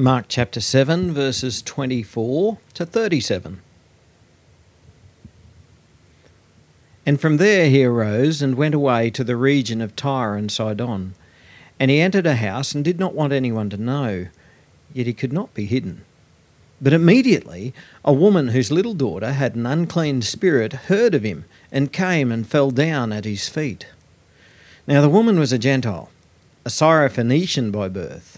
Mark chapter 7, verses 24 to 37. And from there he arose and went away to the region of Tyre and Sidon. And he entered a house and did not want anyone to know, yet he could not be hidden. But immediately a woman whose little daughter had an unclean spirit heard of him and came and fell down at his feet. Now the woman was a Gentile, a Syrophoenician by birth,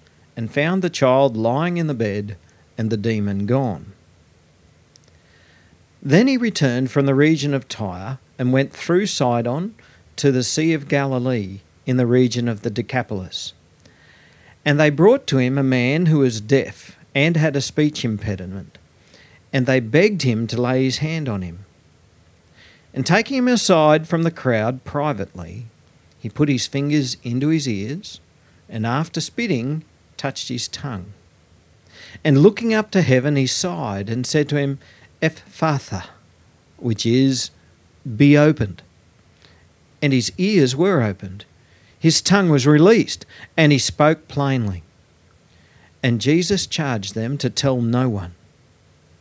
and found the child lying in the bed and the demon gone. Then he returned from the region of Tyre and went through Sidon to the Sea of Galilee in the region of the Decapolis. And they brought to him a man who was deaf and had a speech impediment, and they begged him to lay his hand on him. And taking him aside from the crowd privately, he put his fingers into his ears, and after spitting, touched his tongue. And looking up to heaven, he sighed and said to him, Ephphatha, which is, Be opened. And his ears were opened his tongue was released, and he spoke plainly. And Jesus charged them to tell no one.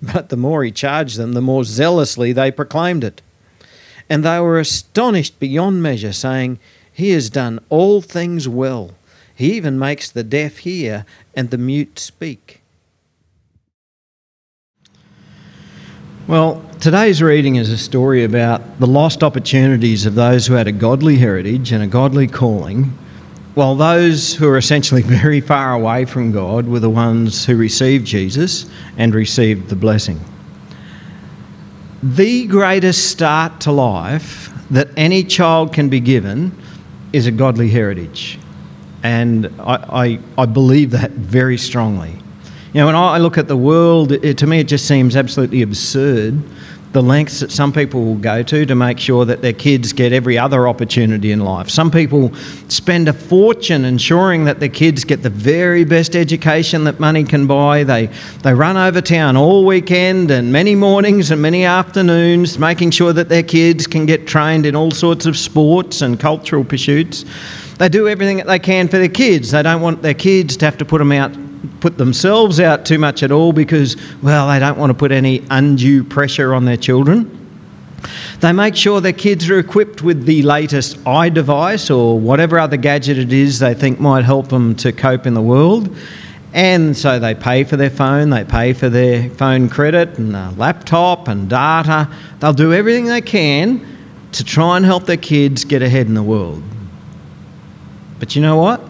But the more he charged them, the more zealously they proclaimed it. And they were astonished beyond measure, saying, He has done all things well. He even makes the deaf hear and the mute speak. Well, today's reading is a story about the lost opportunities of those who had a godly heritage and a godly calling, while those who are essentially very far away from God were the ones who received Jesus and received the blessing. The greatest start to life that any child can be given is a godly heritage. And I, I, I believe that very strongly. You know, when I look at the world, it, to me it just seems absolutely absurd the lengths that some people will go to to make sure that their kids get every other opportunity in life. Some people spend a fortune ensuring that their kids get the very best education that money can buy. They, they run over town all weekend and many mornings and many afternoons, making sure that their kids can get trained in all sorts of sports and cultural pursuits. They do everything that they can for their kids. They don't want their kids to have to put them out put themselves out too much at all because, well, they don't want to put any undue pressure on their children. They make sure their kids are equipped with the latest iDevice or whatever other gadget it is they think might help them to cope in the world. And so they pay for their phone, they pay for their phone credit and a laptop and data. They'll do everything they can to try and help their kids get ahead in the world. But you know what?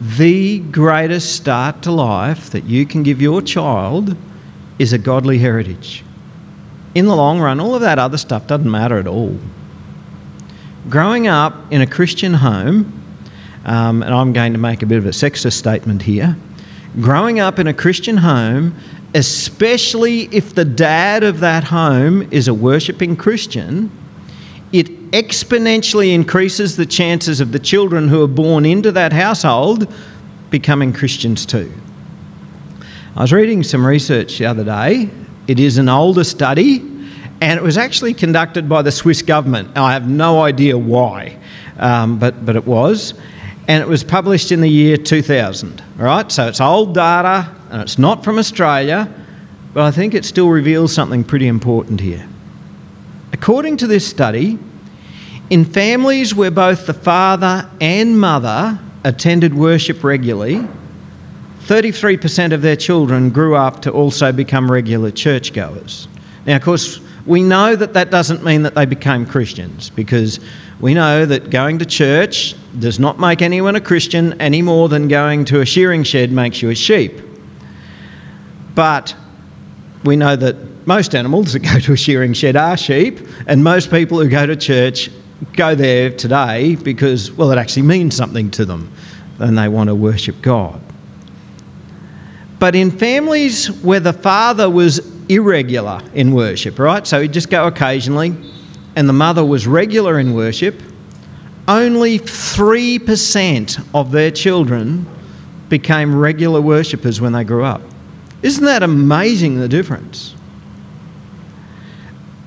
The greatest start to life that you can give your child is a godly heritage. In the long run, all of that other stuff doesn't matter at all. Growing up in a Christian home, um, and I'm going to make a bit of a sexist statement here. Growing up in a Christian home, especially if the dad of that home is a worshipping Christian, exponentially increases the chances of the children who are born into that household becoming Christians too. I was reading some research the other day. It is an older study, and it was actually conducted by the Swiss government. I have no idea why, um, but, but it was. And it was published in the year 2000. All right, so it's old data, and it's not from Australia, but I think it still reveals something pretty important here. According to this study, in families where both the father and mother attended worship regularly, 33% of their children grew up to also become regular churchgoers. Now, of course, we know that that doesn't mean that they became Christians because we know that going to church does not make anyone a Christian any more than going to a shearing shed makes you a sheep. But we know that most animals that go to a shearing shed are sheep, and most people who go to church go there today because, well, it actually means something to them and they want to worship God. But in families where the father was irregular in worship, right? So he'd just go occasionally, and the mother was regular in worship, only 3% of their children became regular worshippers when they grew up. Isn't that amazing, the difference?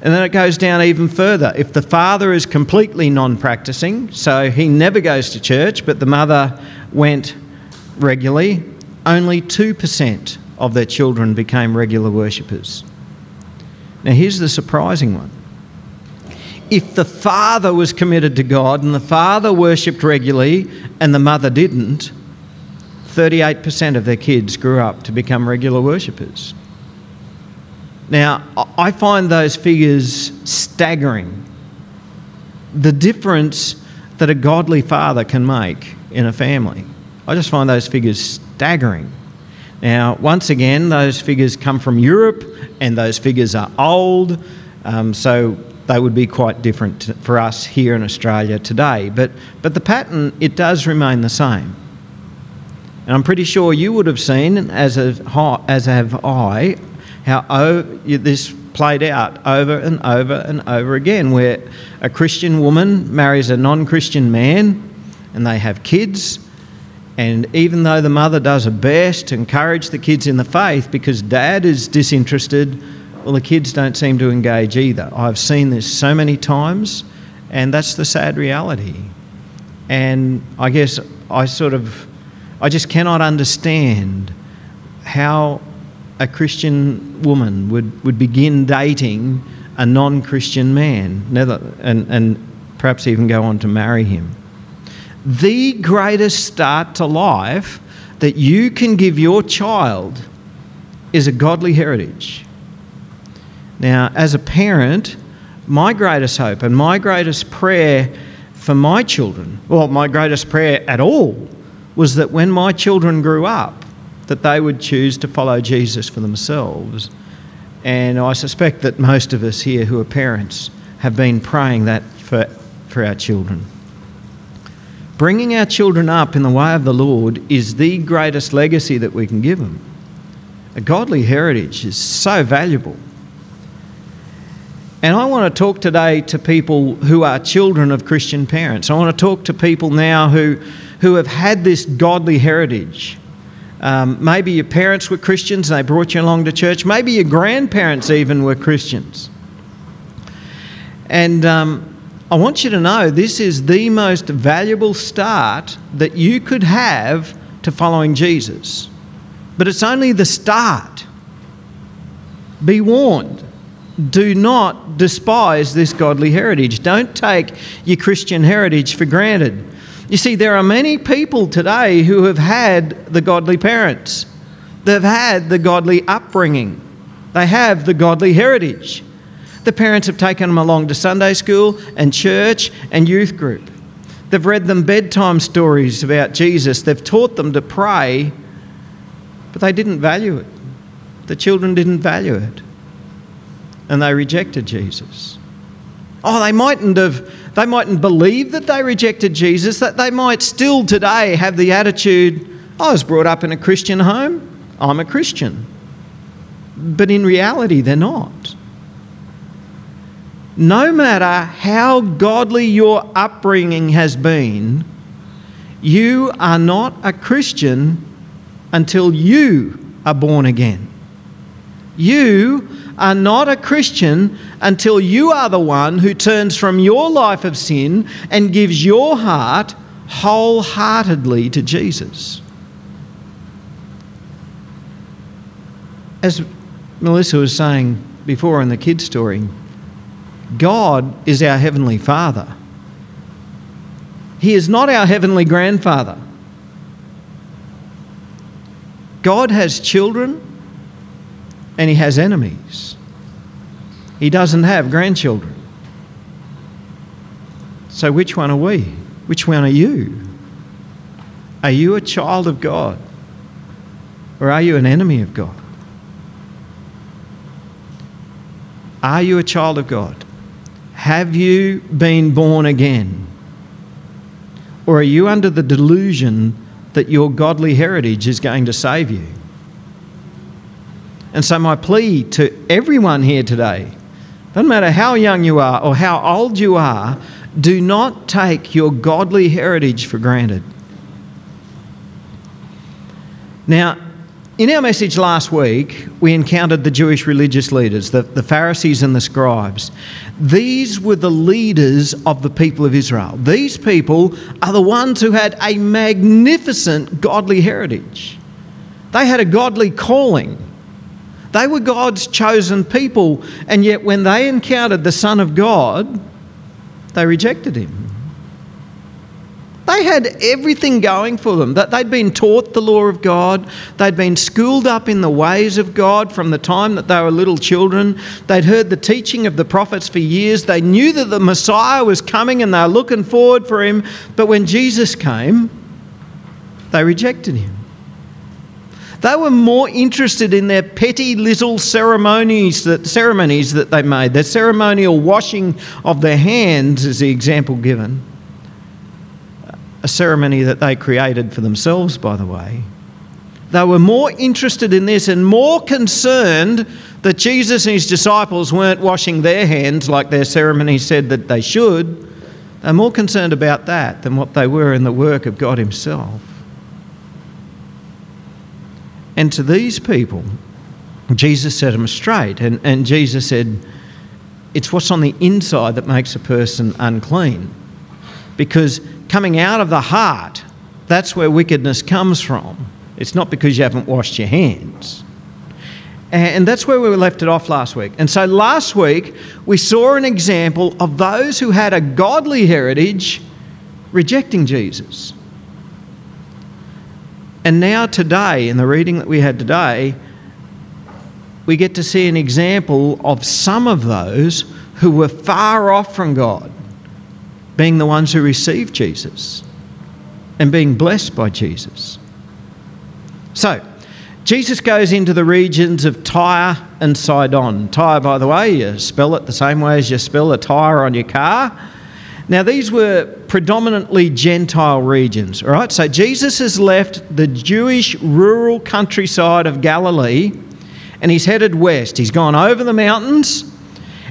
And then it goes down even further. If the father is completely non practicing, so he never goes to church, but the mother went regularly, only 2% of their children became regular worshippers. Now, here's the surprising one. If the father was committed to God and the father worshipped regularly and the mother didn't, 38% of their kids grew up to become regular worshippers. Now, I find those figures staggering. The difference that a godly father can make in a family. I just find those figures staggering. Now, once again, those figures come from Europe and those figures are old, um, so they would be quite different for us here in Australia today. But, but the pattern, it does remain the same. And I'm pretty sure you would have seen, as, a, as have I, how oh, this played out over and over and over again, where a Christian woman marries a non Christian man and they have kids. And even though the mother does her best to encourage the kids in the faith because dad is disinterested, well, the kids don't seem to engage either. I've seen this so many times, and that's the sad reality. And I guess I sort of, I just cannot understand how a Christian woman would, would begin dating a non Christian man and, and perhaps even go on to marry him. The greatest start to life that you can give your child is a godly heritage. Now, as a parent, my greatest hope and my greatest prayer for my children, well, my greatest prayer at all, was that when my children grew up, that they would choose to follow Jesus for themselves. And I suspect that most of us here who are parents have been praying that for, for our children. Bringing our children up in the way of the Lord is the greatest legacy that we can give them. A godly heritage is so valuable. And I want to talk today to people who are children of Christian parents. I want to talk to people now who, who have had this godly heritage um, maybe your parents were Christians and they brought you along to church. Maybe your grandparents even were Christians. And um, I want you to know this is the most valuable start that you could have to following Jesus. But it's only the start. Be warned. Do not despise this godly heritage. Don't take your Christian heritage for granted. You see, there are many people today who have had the godly parents, they've had the godly upbringing, they have the godly heritage. The parents have taken them along to Sunday school and church and youth group. They've read them bedtime stories about Jesus. They've taught them to pray, but they didn't value it. The children didn't value it. And they rejected Jesus. Oh, they mightn't have they mightn't believe that they rejected Jesus, that they might still today have the attitude, I was brought up in a Christian home, I'm a Christian. But in reality, they're not. No matter how godly your upbringing has been, you are not a Christian until you are born again. You are not a Christian until you are the one who turns from your life of sin and gives your heart wholeheartedly to Jesus. As Melissa was saying before in the kid story, God is our Heavenly Father. He is not our Heavenly Grandfather. God has children and He has enemies. He doesn't have grandchildren. So, which one are we? Which one are you? Are you a child of God? Or are you an enemy of God? Are you a child of God? Have you been born again? Or are you under the delusion that your godly heritage is going to save you? And so, my plea to everyone here today doesn't matter how young you are or how old you are, do not take your godly heritage for granted. Now, in our message last week, we encountered the Jewish religious leaders, the, the Pharisees and the scribes. These were the leaders of the people of Israel. These people are the ones who had a magnificent godly heritage. They had a godly calling. They were God's chosen people, and yet when they encountered the Son of God, they rejected him. They had everything going for them. That they'd been taught the law of God, they'd been schooled up in the ways of God from the time that they were little children. They'd heard the teaching of the prophets for years. They knew that the Messiah was coming and they were looking forward for him. But when Jesus came, they rejected him. They were more interested in their petty little ceremonies that, ceremonies that they made. Their ceremonial washing of their hands is the example given a ceremony that they created for themselves, by the way. They were more interested in this and more concerned that Jesus and his disciples weren't washing their hands like their ceremony said that they should. They're more concerned about that than what they were in the work of God Himself. And to these people, Jesus set them straight. And, and Jesus said, It's what's on the inside that makes a person unclean. Because coming out of the heart, that's where wickedness comes from. It's not because you haven't washed your hands. And that's where we left it off last week. And so last week, we saw an example of those who had a godly heritage rejecting Jesus. And now, today, in the reading that we had today, we get to see an example of some of those who were far off from God being the ones who received Jesus and being blessed by Jesus. So, Jesus goes into the regions of Tyre and Sidon. Tyre, by the way, you spell it the same way as you spell a tyre on your car. Now, these were predominantly Gentile regions, all right? So, Jesus has left the Jewish rural countryside of Galilee and he's headed west. He's gone over the mountains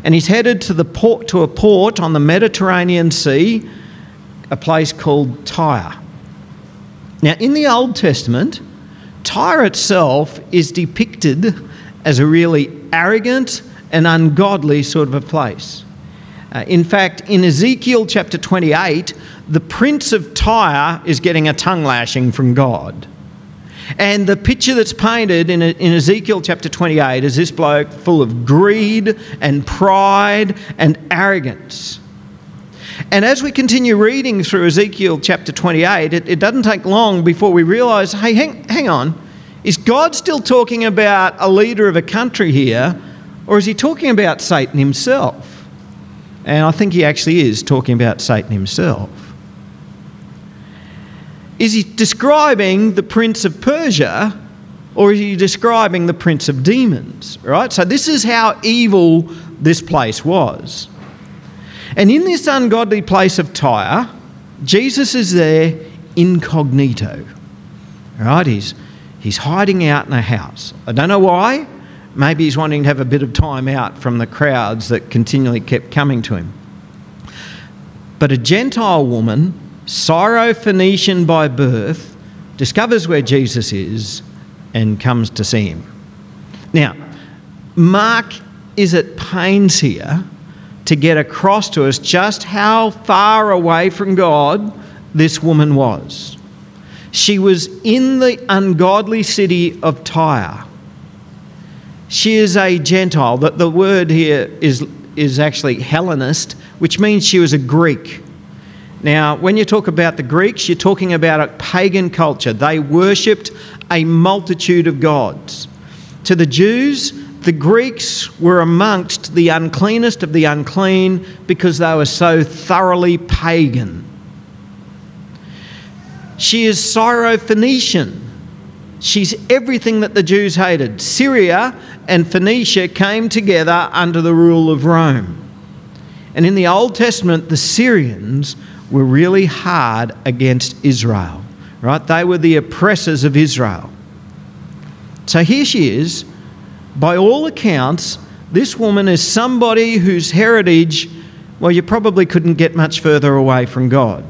and he's headed to, the port, to a port on the Mediterranean Sea, a place called Tyre. Now, in the Old Testament, Tyre itself is depicted as a really arrogant and ungodly sort of a place. Uh, in fact, in Ezekiel chapter 28, the prince of Tyre is getting a tongue lashing from God. And the picture that's painted in, in Ezekiel chapter 28 is this bloke full of greed and pride and arrogance. And as we continue reading through Ezekiel chapter 28, it, it doesn't take long before we realize hey, hang, hang on, is God still talking about a leader of a country here, or is he talking about Satan himself? And I think he actually is talking about Satan himself. Is he describing the prince of Persia or is he describing the prince of demons? Right? So, this is how evil this place was. And in this ungodly place of Tyre, Jesus is there incognito. Right? He's, he's hiding out in a house. I don't know why. Maybe he's wanting to have a bit of time out from the crowds that continually kept coming to him. But a Gentile woman Syrophoenician by birth, discovers where Jesus is and comes to see him. Now, Mark is at pains here to get across to us just how far away from God this woman was. She was in the ungodly city of Tyre. She is a Gentile. The, the word here is, is actually Hellenist, which means she was a Greek. Now, when you talk about the Greeks, you're talking about a pagan culture. They worshipped a multitude of gods. To the Jews, the Greeks were amongst the uncleanest of the unclean because they were so thoroughly pagan. She is Syrophoenician. She's everything that the Jews hated. Syria and Phoenicia came together under the rule of Rome. And in the Old Testament, the Syrians were really hard against Israel, right? They were the oppressors of Israel. So here she is, by all accounts, this woman is somebody whose heritage, well, you probably couldn't get much further away from God.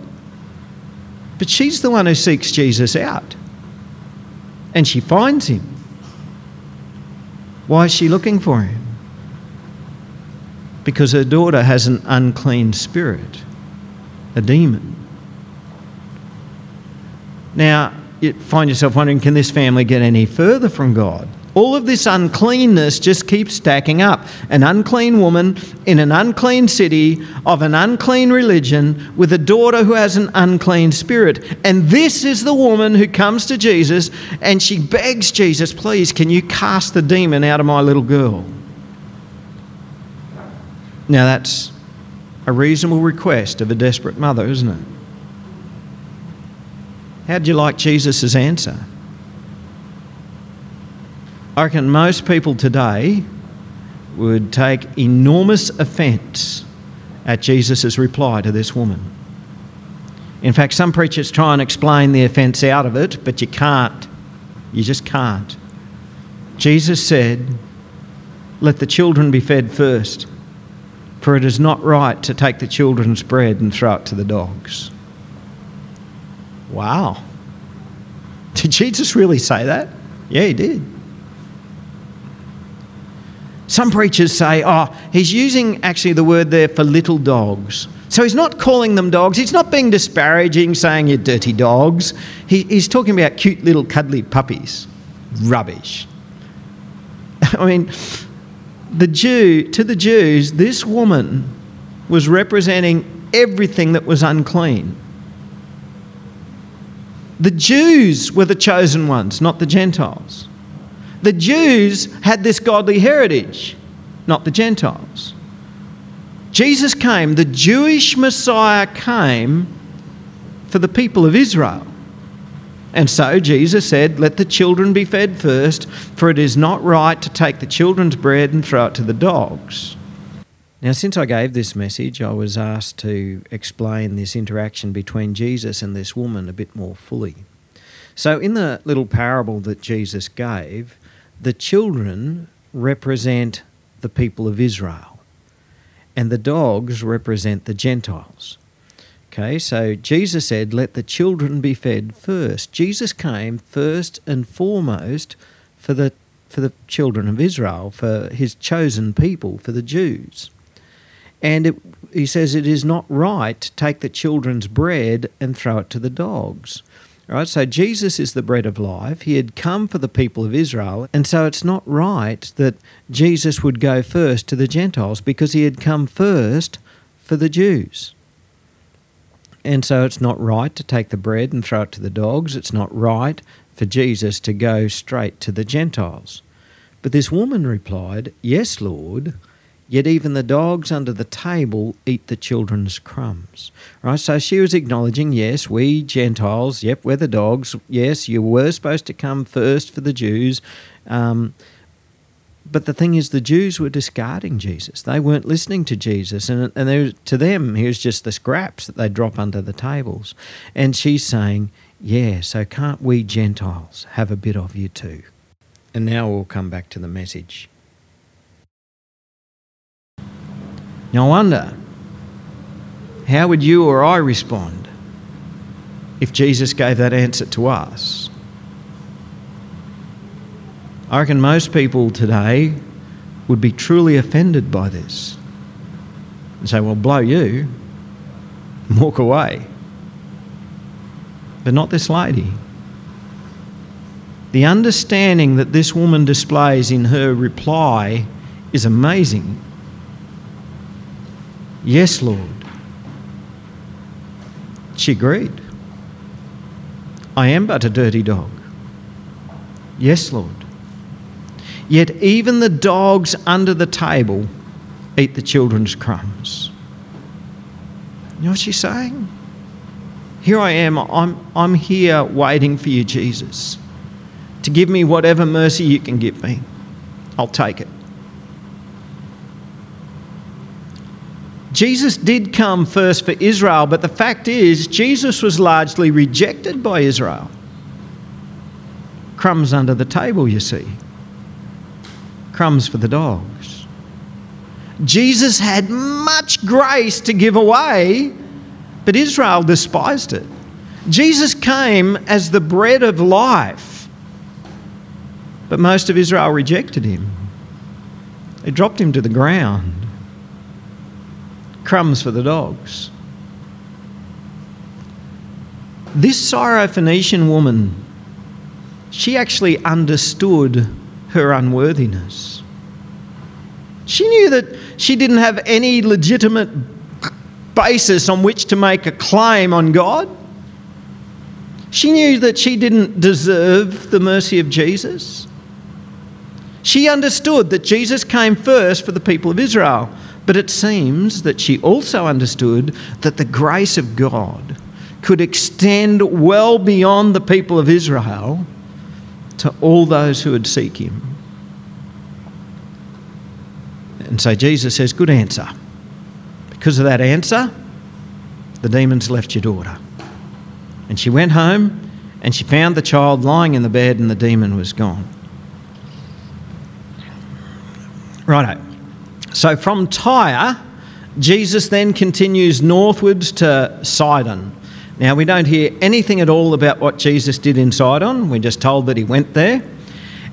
But she's the one who seeks Jesus out. And she finds him. Why is she looking for him? Because her daughter has an unclean spirit, a demon. Now, you find yourself wondering can this family get any further from God? All of this uncleanness just keeps stacking up. An unclean woman in an unclean city of an unclean religion with a daughter who has an unclean spirit. And this is the woman who comes to Jesus and she begs Jesus, please, can you cast the demon out of my little girl? Now that's a reasonable request of a desperate mother, isn't it? How'd you like Jesus' answer? I reckon most people today would take enormous offence at Jesus' reply to this woman. In fact, some preachers try and explain the offence out of it, but you can't. You just can't. Jesus said, Let the children be fed first, for it is not right to take the children's bread and throw it to the dogs. Wow. Did Jesus really say that? Yeah, he did. Some preachers say, oh, he's using actually the word there for little dogs. So he's not calling them dogs. He's not being disparaging, saying you're dirty dogs. He, he's talking about cute little cuddly puppies. Rubbish. I mean, the Jew, to the Jews, this woman was representing everything that was unclean. The Jews were the chosen ones, not the Gentiles. The Jews had this godly heritage, not the Gentiles. Jesus came, the Jewish Messiah came for the people of Israel. And so Jesus said, Let the children be fed first, for it is not right to take the children's bread and throw it to the dogs. Now, since I gave this message, I was asked to explain this interaction between Jesus and this woman a bit more fully. So, in the little parable that Jesus gave, the children represent the people of Israel, and the dogs represent the Gentiles. Okay, so Jesus said, Let the children be fed first. Jesus came first and foremost for the, for the children of Israel, for his chosen people, for the Jews. And it, he says it is not right to take the children's bread and throw it to the dogs. Right? So Jesus is the bread of life. He had come for the people of Israel. And so it's not right that Jesus would go first to the Gentiles because he had come first for the Jews. And so it's not right to take the bread and throw it to the dogs. It's not right for Jesus to go straight to the Gentiles. But this woman replied, Yes, Lord. Yet even the dogs under the table eat the children's crumbs. Right? So she was acknowledging, yes, we Gentiles, yep, we're the dogs. Yes, you were supposed to come first for the Jews. Um, but the thing is, the Jews were discarding Jesus. They weren't listening to Jesus. And, and to them, he was just the scraps that they drop under the tables. And she's saying, yeah, so can't we Gentiles have a bit of you too? And now we'll come back to the message. Now, I wonder, how would you or I respond if Jesus gave that answer to us? I reckon most people today would be truly offended by this and say, well, blow you, and walk away. But not this lady. The understanding that this woman displays in her reply is amazing. Yes, Lord. She agreed. I am but a dirty dog. Yes, Lord. Yet even the dogs under the table eat the children's crumbs. You know what she's saying? Here I am, I'm, I'm here waiting for you, Jesus, to give me whatever mercy you can give me. I'll take it. Jesus did come first for Israel, but the fact is, Jesus was largely rejected by Israel. Crumbs under the table, you see. crumbs for the dogs. Jesus had much grace to give away, but Israel despised it. Jesus came as the bread of life, but most of Israel rejected him. They dropped him to the ground. Crumbs for the dogs. This Syrophoenician woman, she actually understood her unworthiness. She knew that she didn't have any legitimate basis on which to make a claim on God. She knew that she didn't deserve the mercy of Jesus. She understood that Jesus came first for the people of Israel, but it seems that she also understood that the grace of God could extend well beyond the people of Israel to all those who would seek him. And so Jesus says, Good answer. Because of that answer, the demons left your daughter. And she went home and she found the child lying in the bed and the demon was gone. Righto. So from Tyre, Jesus then continues northwards to Sidon. Now, we don't hear anything at all about what Jesus did in Sidon. We're just told that he went there.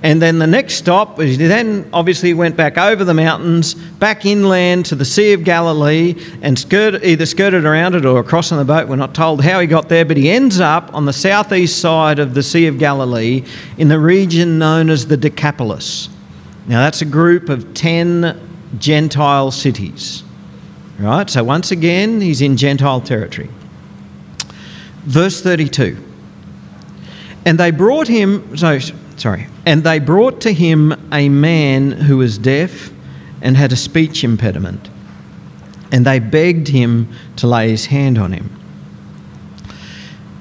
And then the next stop, he then obviously went back over the mountains, back inland to the Sea of Galilee, and either skirted around it or across on the boat. We're not told how he got there, but he ends up on the southeast side of the Sea of Galilee in the region known as the Decapolis. Now, that's a group of 10 Gentile cities. Right? So, once again, he's in Gentile territory. Verse 32. And they brought him, so, sorry, and they brought to him a man who was deaf and had a speech impediment. And they begged him to lay his hand on him.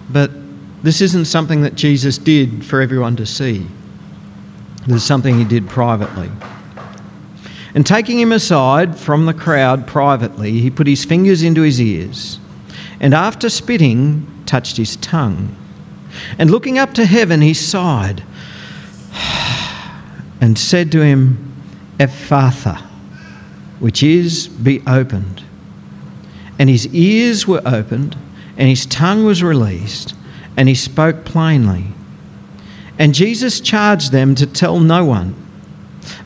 But this isn't something that Jesus did for everyone to see. This is something he did privately. And taking him aside from the crowd privately, he put his fingers into his ears, and after spitting, touched his tongue. And looking up to heaven, he sighed and said to him, Ephphatha, which is, be opened. And his ears were opened, and his tongue was released, and he spoke plainly. And Jesus charged them to tell no one.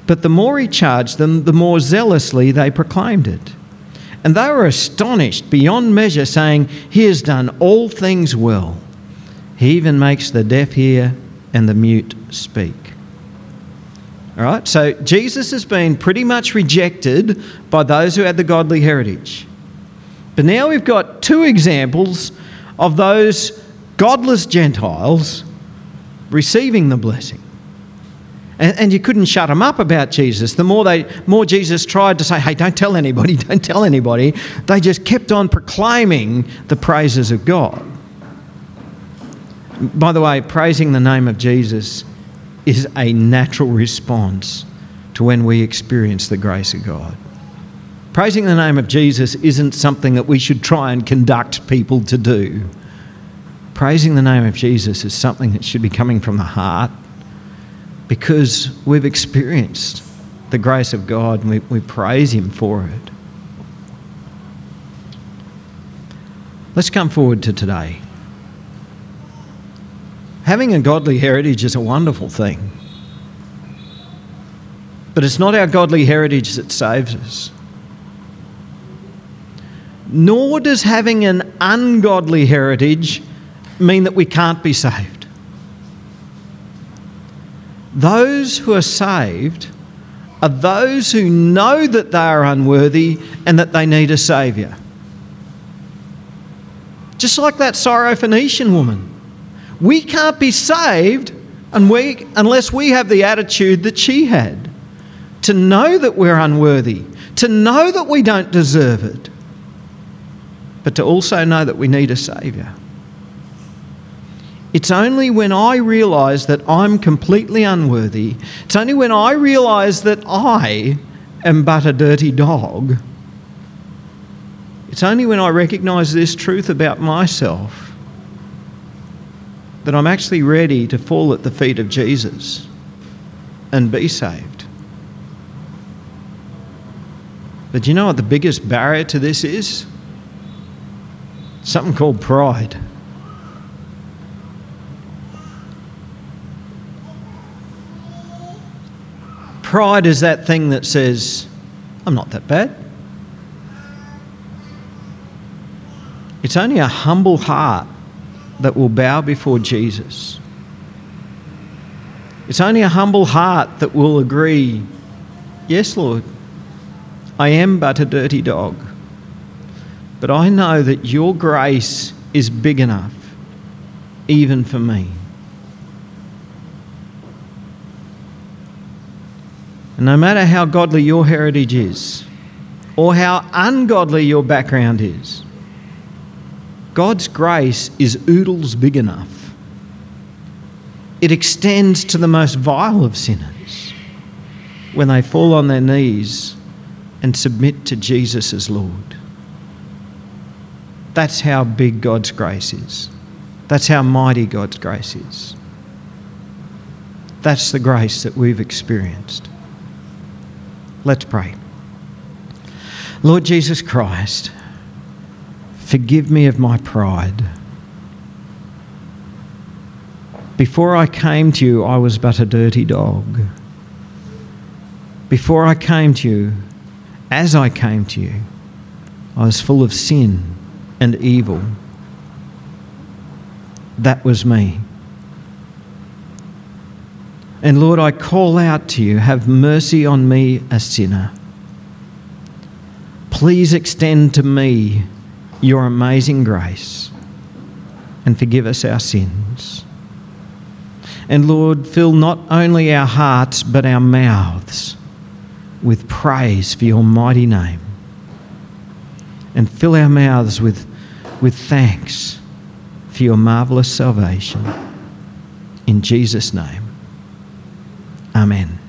But the more he charged them, the more zealously they proclaimed it. And they were astonished beyond measure, saying, He has done all things well. He even makes the deaf hear and the mute speak. All right, so Jesus has been pretty much rejected by those who had the godly heritage. But now we've got two examples of those godless Gentiles receiving the blessing. And, and, you couldn't shut them up about Jesus. The more they, more Jesus tried to say, "Hey, don't tell anybody, don't tell anybody," they just kept on proclaiming the praises of God. By the way, praising the name of Jesus is a natural response to when we experience the grace of God. Praising the name of Jesus isn't something that we should try and conduct people to do. Praising the name of Jesus is something that should be coming from the heart because we've experienced the grace of God and we, we praise Him for it. Let's come forward to today. Having a godly heritage is a wonderful thing. But it's not our godly heritage that saves us. Nor does having an ungodly heritage mean that we can't be saved. Those who are saved are those who know that they are unworthy and that they need a Saviour. Just like that Syrophoenician woman. We can't be saved unless we have the attitude that she had to know that we're unworthy, to know that we don't deserve it, but to also know that we need a Saviour. It's only when I realise that I'm completely unworthy, it's only when I realise that I am but a dirty dog, it's only when I recognise this truth about myself that I'm actually ready to fall at the feet of Jesus and be saved. But you know what the biggest barrier to this is? Something called pride. Pride is that thing that says, I'm not that bad. It's only a humble heart that will bow before Jesus. It's only a humble heart that will agree, Yes, Lord, I am but a dirty dog, but I know that your grace is big enough, even for me. And no matter how godly your heritage is, or how ungodly your background is, God's grace is oodles big enough. It extends to the most vile of sinners when they fall on their knees and submit to Jesus as Lord. That's how big God's grace is. That's how mighty God's grace is. That's the grace that we've experienced. Let's pray. Lord Jesus Christ, forgive me of my pride. Before I came to you, I was but a dirty dog. Before I came to you, as I came to you, I was full of sin and evil. That was me. And Lord, I call out to you, have mercy on me, a sinner. Please extend to me your amazing grace and forgive us our sins. And Lord, fill not only our hearts but our mouths with praise for your mighty name. And fill our mouths with, with thanks for your marvellous salvation. In Jesus' name. Amen.